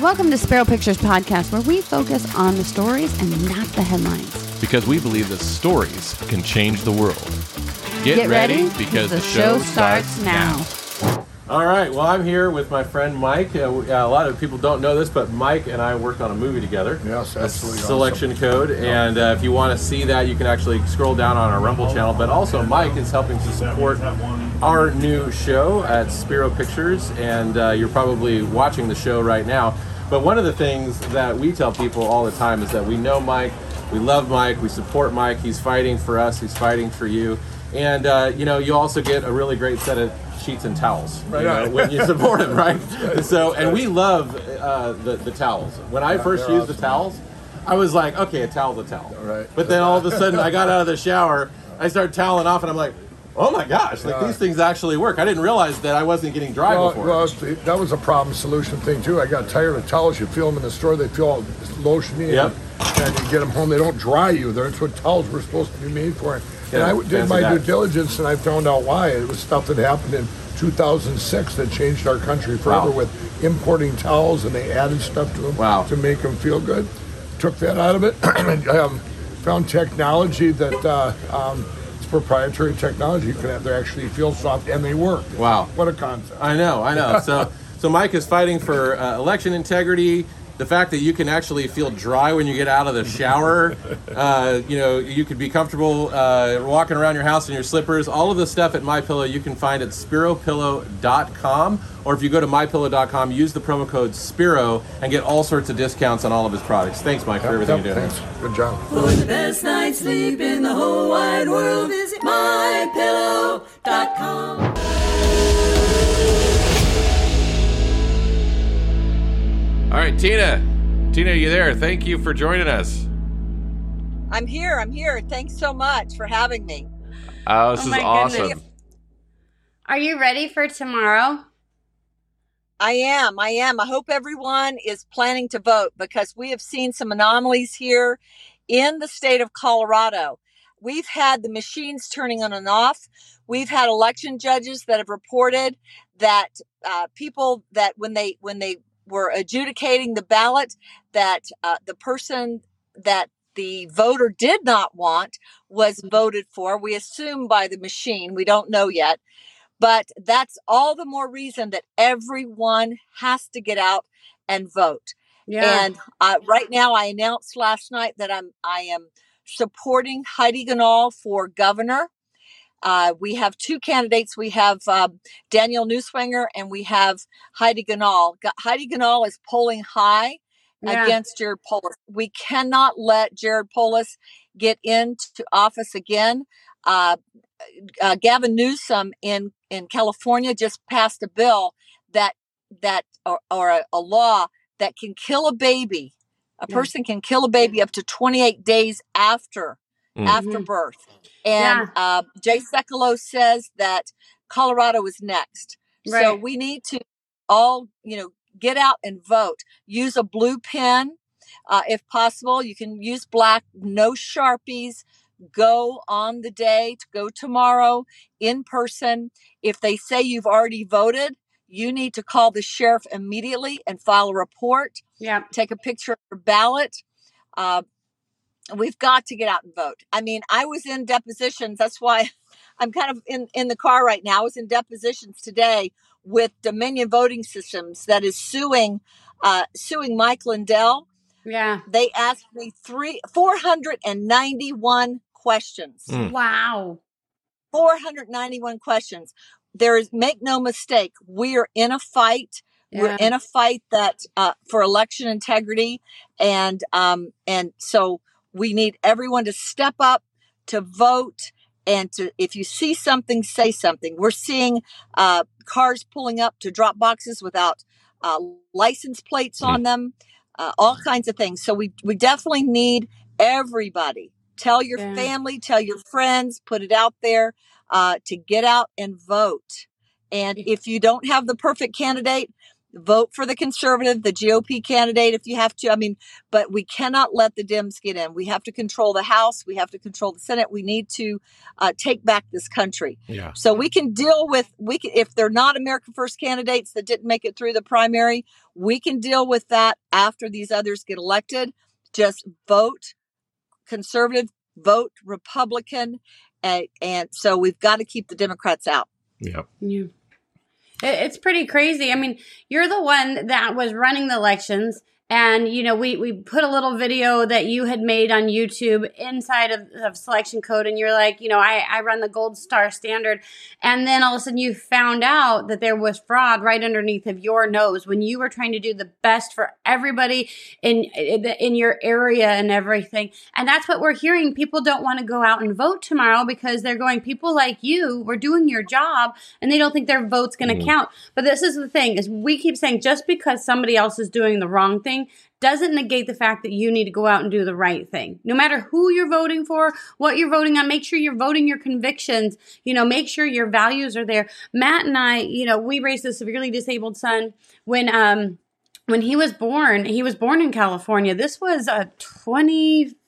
Welcome to Spero Pictures Podcast, where we focus on the stories and not the headlines. Because we believe that stories can change the world. Get, Get ready, because the, show, starts now. All right. Well, I'm here with my friend Mike. Uh, we- uh, a lot of people don't know this, but Mike and I worked on a movie together. Yes, absolutely Selection Code, and uh, if you want to see that, you can actually scroll down on our Rumble channel. But also, Mike is helping to support our new show at Spero Pictures, and uh, you're probably watching the show right now. But one of the things that we tell people all the time is that we know Mike, we love Mike, we support Mike. He's fighting for us, he's fighting for you, and uh, you know you also get a really great set of sheets and towels you know, when you support him, right? So, and we love uh, the the towels. When I first they're used the towels, I was like, okay, a towel's a towel. Right. But then all of a sudden, I got out of the shower, I started toweling off, and I'm like, oh my gosh, like Yeah. these things actually work. I didn't realize that I wasn't getting dry Well, before. well, that was a problem solution thing too. I got tired of towels. You feel them in the store, they feel all lotiony, Yep. and, and you get them home, they don't dry you. That's what towels were supposed to be made for. And I did my due diligence, and I found out why. It was stuff that happened in 2006 that changed our country forever Wow. with importing towels, and they added stuff to them Wow. to make them feel good. Took that out of it, and um, found technology that. Uh, um, it's proprietary technology. You can have, they actually feel soft and they work. Wow. What a concept. I know, I know. So, so Mike is fighting for uh, election integrity. The fact that you can actually feel dry when you get out of the shower, uh, you know, you could be comfortable uh, walking around your house in your slippers. All of the stuff at MyPillow you can find at SperoPillow.com, or if you go to MyPillow.com, use the promo code Spero and get all sorts of discounts on all of his products. Thanks, Mike, for everything Yep, you're doing. Thanks. Good job. For the best night's sleep in the whole wide world, visit mypillow.com. right, Tina, Tina, you there? Thank you for joining us. I'm here. I'm here. Thanks so much for having me. Oh, this Oh is awesome. goodness. Are you ready for tomorrow? I am. I am. I hope everyone is planning to vote because we have seen some anomalies here in the state of Colorado. We've had the machines turning on and off. We've had election judges that have reported that uh, people that when they when they were adjudicating the ballot, that uh, the person that the voter did not want was voted for. We assume by the machine. We don't know yet. But that's all the more reason that everyone has to get out and vote. Yeah. And uh, right now, I announced last night that I'm I am supporting Heidi Ganahl for governor. Uh, we have two candidates. We have um, Danielle Neuschwanger and we have Heidi Ganahl. Ga- Heidi Ganahl is polling high Yeah. against Jared Polis. We cannot let Jared Polis get into office again. Uh, uh, Gavin Newsom in in California just passed a bill that that or, or a, a law that can kill a baby. A Yeah. person can kill a baby up to 28 days after Mm. after birth. And uh, Jay Sekulow says that Colorado is next. So we need to all, you know, get out and vote. Use a blue pen uh, if possible. You can use black, no sharpies. Go on the day, to go tomorrow in person. If they say you've already voted, you need to call the sheriff immediately and file a report Yeah. take a picture of your ballot. Uh, we've got to get out and vote. I mean, I was in depositions. That's why I'm kind of in, in the car right now. I was in depositions today with Dominion Voting Systems that is suing uh, suing Mike Lindell. Yeah. They asked me three four hundred and ninety one questions. Mm. Wow. 491 questions. There is make no mistake, we are in a fight. We're in a fight that uh, for election integrity, and um, and so we need everyone to step up to vote and to if you see something, say something. We're seeing uh, cars pulling up to drop boxes without uh, license plates on them, uh, all kinds of things. So we we definitely need everybody. Tell your Yeah. family, tell your friends, put it out there uh, to get out and vote. And if you don't have the perfect candidate, vote for the conservative, the GOP candidate if you have to. I mean, but we cannot let the Dems get in. We have to control the House. We have to control the Senate. We need to uh, take back this country. Yeah. So we can deal with we can, if they're not America First candidates that didn't make it through the primary, we can deal with that after these others get elected. Just vote conservative, vote Republican, and, and so we've got to keep the Democrats out. Yeah. Yeah. It- It's pretty crazy. I mean, you're the one that was running the elections. And, you know, we, we put a little video that you had made on YouTube inside of, of selection code. And you're like, you know, I, I run the gold star standard. And then all of a sudden you found out that there was fraud right underneath of your nose when you were trying to do the best for everybody in, in, in your area and everything. And that's what we're hearing. People don't want to go out and vote tomorrow because they're going, people like you were doing your job and they don't think their vote's going to mm-hmm. count. But this is the thing is we keep saying just because somebody else is doing the wrong thing doesn't negate the fact that you need to go out and do the right thing. No matter who you're voting for, what you're voting on, make sure you're voting your convictions. You know, make sure your values are there. Matt and I, you know, we raised a severely disabled son when um when he was born, he was born in California. This was a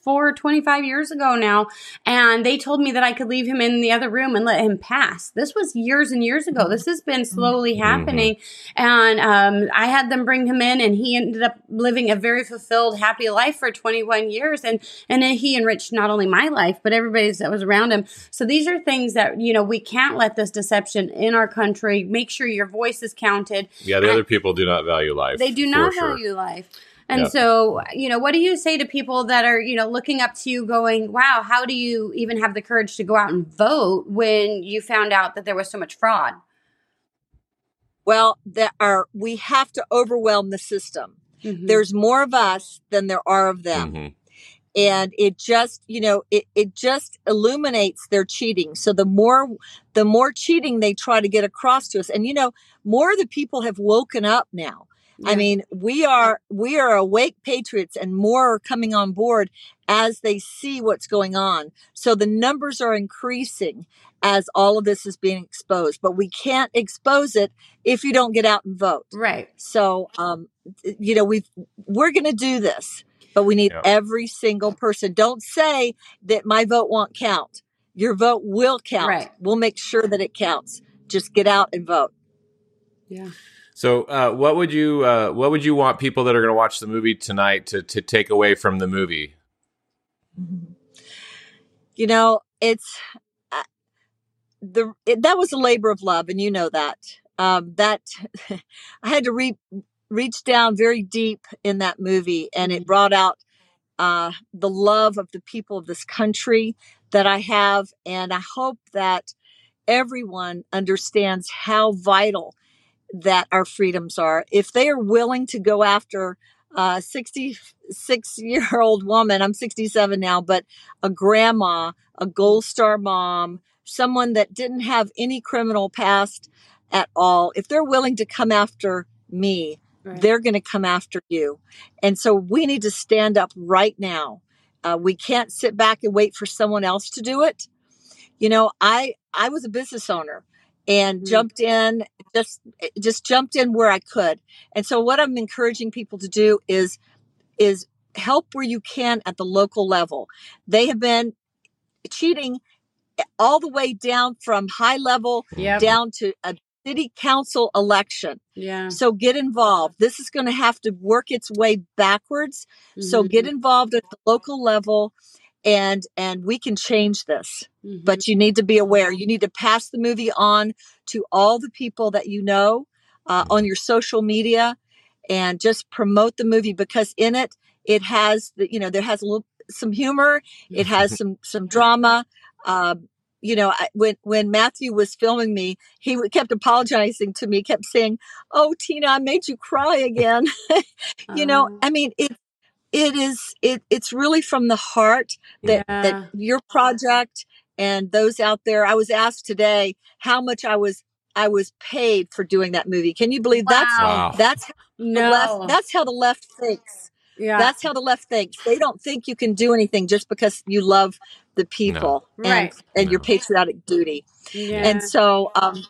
24, 25 years ago now. And they told me that I could leave him in the other room and let him pass. This was years and years ago. This has been slowly happening. And um, I had them bring him in, and he ended up living a very fulfilled, happy life for 21 years. And, and then he enriched not only my life, but everybody's that was around him. So these are things that, you know, we can't let this deception in our country. Make sure your voice is counted. Yeah. The And- other people do not value life. they do not sure. value life. And Yeah. so, you know, what do you say to people that are, you know, looking up to you going, wow, how do you even have the courage to go out and vote when you found out that there was so much fraud? Well, there are we have to overwhelm the system. Mhm. There's more of us than there are of them. Mhm. and it just you know it, it just illuminates their cheating so the more the more cheating they try to get across to us and you know more of the people have woken up now i mean we are we are awake patriots and more are coming on board as they see what's going on so the numbers are increasing as all of this is being exposed but we can't expose it if you don't get out and vote Right. so, um, you know, we've we're going to do this, but we need Yeah. every single person. Don't say that my vote won't count. Your vote will count. Right. We'll make sure that it counts. Just get out and vote. Yeah. So, uh, what would you uh, what would you want people that are going to watch the movie tonight to to take away from the movie? You know, it's uh, the it, that was a labor of love, and you know that. Um, that I had to re- reach down very deep in that movie, and it brought out uh, the love of the people of this country that I have, and I hope that everyone understands how vital that our freedoms are. If they are willing to go after a 66 year old woman, I'm 67 now, but a grandma, a gold star mom, someone that didn't have any criminal past at all, if they're willing to come after me, Right. they're going to come after you. And so we need to stand up right now. Uh, we can't sit back and wait for someone else to do it. You know, I I was a business owner and Mhm. jumped in just just jumped in where I could. And so what I'm encouraging people to do is is help where you can at the local level. They have been cheating all the way down from high level Yep. down to a city council election. Yeah. So get involved. This is going to have to work its way backwards. So Mhm. get involved at the local level and and we can change this. Mhm. But you need to be aware. You need to pass the movie on to all the people that you know uh, on your social media and just promote the movie because in it it has the you know there has a little some humor it has some some drama um, you know I, when when matthew was filming me he kept apologizing to me kept saying oh tina i made you cry again you know Oh. i mean it it is it it's really from the heart that Yeah. that your project and those out there i was asked today how much i was i was paid for doing that movie can you believe that's Wow. that's how the no. left that's how the left thinks yeah. that's how the left thinks they don't think you can do anything just because you love the people and Right. and your patriotic duty yeah. and so um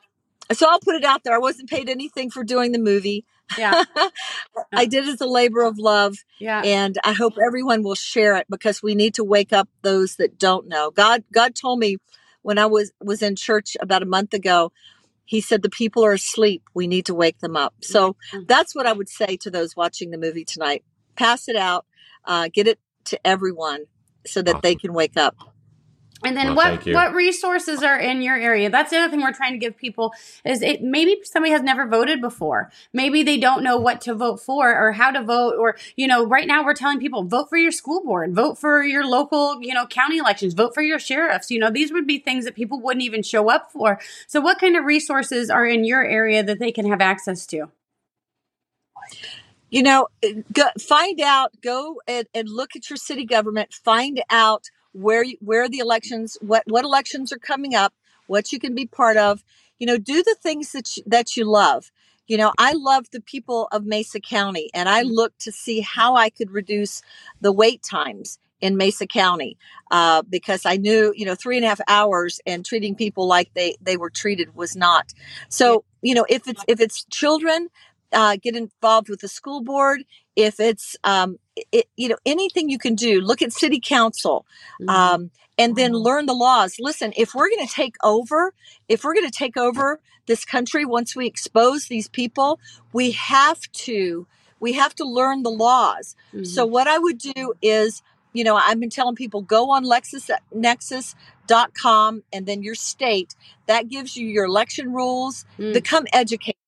so i'll put it out there i wasn't paid anything for doing the movie Yeah. I did it as a labor of love. Yeah. and I hope everyone will share it because we need to wake up those that don't know. God God told me when I was was in church about a month ago, he said the people are asleep. We need to wake them up. So Mhm. that's what I would say to those watching the movie tonight. Pass it out, uh, get it to everyone so that they can wake up. And then Well, what what resources are in your area? That's the other thing we're trying to give people is it maybe somebody has never voted before. Maybe they don't know what to vote for or how to vote or you know, right now we're telling people vote for your school board, vote for your local, you know, county elections, vote for your sheriffs. You know, these would be things that people wouldn't even show up for. So what kind of resources are in your area that they can have access to? you know go, find out go and, and look at your city government find out where where the elections what what elections are coming up what you can be part of. You know do the things that you, that you love. You know i love the people of mesa county and i looked to see how i could reduce the wait times in mesa county uh, because i knew you know three and a half hours and treating people like they they were treated was not. So you know if it's if it's children uh, get involved with the school board if it's um, it, you know anything you can do look at city council um, and then learn the laws. Listen if we're going to take over if we're going to take over this country once we expose these people we have to we have to learn the laws. Mm-hmm. so what i would do is you know i've been telling people go on Lexis Nexis.com and then your state. That gives you your election rules. Mm. become educated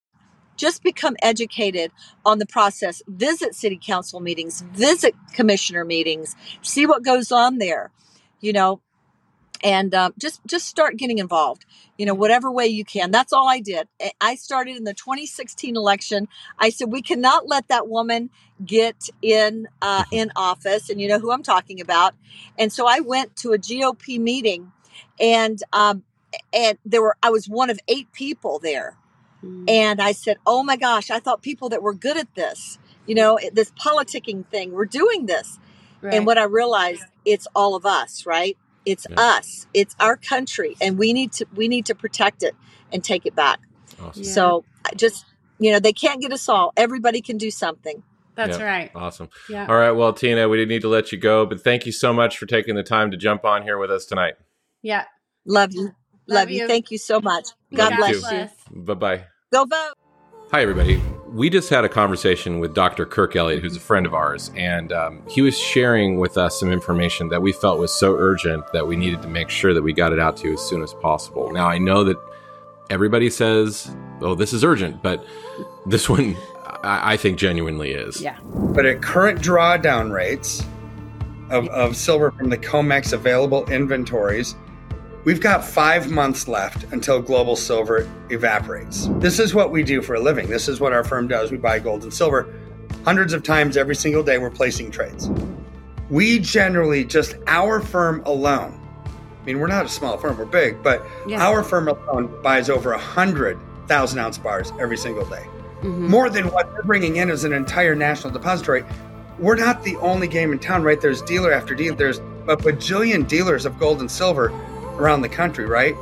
just become educated on the process. Visit city council meetings visit commissioner meetings see what goes on there you know? And um, just just start getting involved you know whatever way you can. That's all i did. I- i started in the 2016 election. I said we cannot let that woman get in uh, in office and you know who i'm talking about. And so i went to a gop meeting and um, and there were i was one of eight people there Mm. and I said, "Oh my gosh, I thought people that were good at this, you know, this politicking thing, were doing this." Right. And what I realized, it's all of us, right? It's Yeah. us. It's our country, and we need to we need to protect it and take it back. Awesome. Yeah. So just you know, they can't get us all. Everybody can do something. That's Yeah. right. Awesome. Yeah. All right. Well, Tina, we didn't need to let you go, but thank you so much for taking the time to jump on here with us tonight. Yeah. Love you. Love, Love you. you. Thank you so much. God you bless too. you. Bye bye. Go vote. Hi, everybody. We just had a conversation with Dr. Kirk Elliott, who's a friend of ours, and um, he was sharing with us some information that we felt was so urgent that we needed to make sure that we got it out to you as soon as possible. Now, I know that everybody says, oh, this is urgent, but this one I, I think genuinely is. Yeah. But at current drawdown rates of, of silver from the COMEX available inventories, we've got five months left until global silver evaporates. This is what we do for a living. This is what our firm does. We buy gold and silver hundreds of times every single day. We're placing trades. We generally, just our firm alone, I mean, we're not a small firm, we're big, but Yeah. our firm alone buys over 100,000 ounce bars every single day Mhm. more than what they're bringing in as an entire national depository. We're not the only game in town, right? There's dealer after dealer. There's a bajillion dealers of gold and silver around the country, right?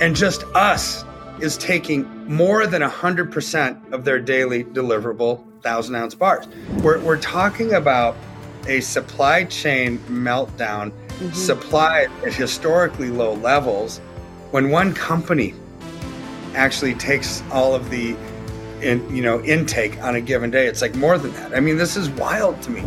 And just us is taking more than 100% of their daily deliverable thousand ounce bars. We're, we're talking about a supply chain meltdown, mm-hmm. supply at historically low levels. When one company actually takes all of the in, you know intake on a given day it's like more than that i mean this is wild to me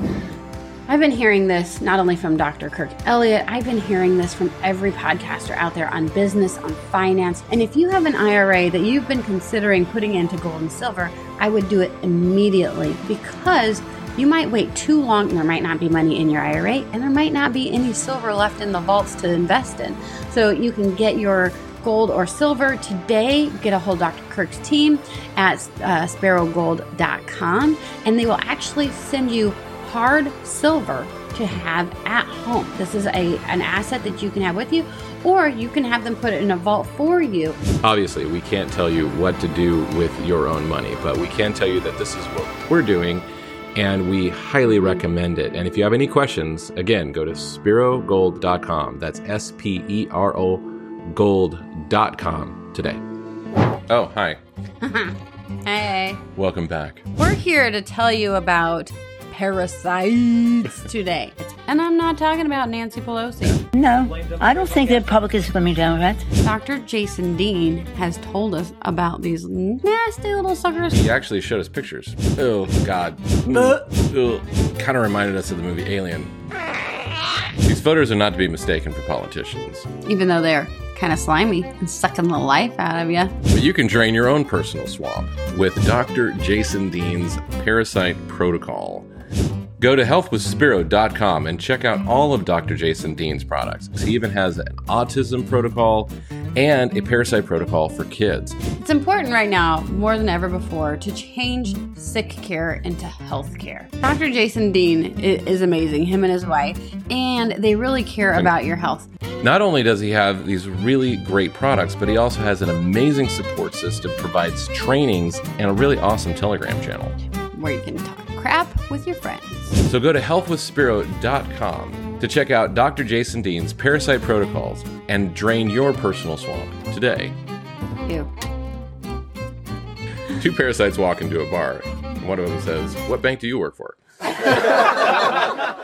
I've been hearing this not only from Dr. Kirk Elliott, I've been hearing this from every podcaster out there on business, on finance. And if you have an IRA that you've been considering putting into gold and silver, I would do it immediately because you might wait too long and there might not be money in your IRA and there might not be any silver left in the vaults to invest in. So you can get your gold or silver today. Get a hold of Dr. Kirk's team at uh, sperogold.com and they will actually send you hard silver to have at home. This is a an asset that you can have with you or you can have them put it in a vault for you. Obviously, we can't tell you what to do with your own money, but we can tell you that this is what we're doing and we highly recommend it. And if you have any questions, again, go to sperogold.com. That's S P E R O gold.com today. Oh, hi. Hey. Welcome back. We're here to tell you about parasites today. And I'm not talking about Nancy Pelosi. No, I don't think the Republicans are going to be Democrats. Dr. Jason Dean has told us about these nasty little suckers. He actually showed us pictures. Oh, God. Kind of reminded us of the movie Alien. These voters are not to be mistaken for politicians. Even though they're kind of slimy and sucking the life out of you. But you can drain your own personal swamp with Dr. Jason Dean's Parasite Protocol. Go to healthwithspero.com and check out all of Dr. Jason Dean's products. He even has an autism protocol and a parasite protocol for kids. It's important right now, more than ever before, to change sick care into health care. Dr. Jason Dean is amazing, him and his wife, and they really care about your health. Not only does he have these really great products, but he also has an amazing support system, provides trainings, and a really awesome Telegram channel. where you can talk crap with your friends. So go to healthwithspero.com to check out Dr. Jason Dean's parasite protocols and drain your personal swamp today. Ew. Two parasites walk into a bar. One of them says, What bank do you work for?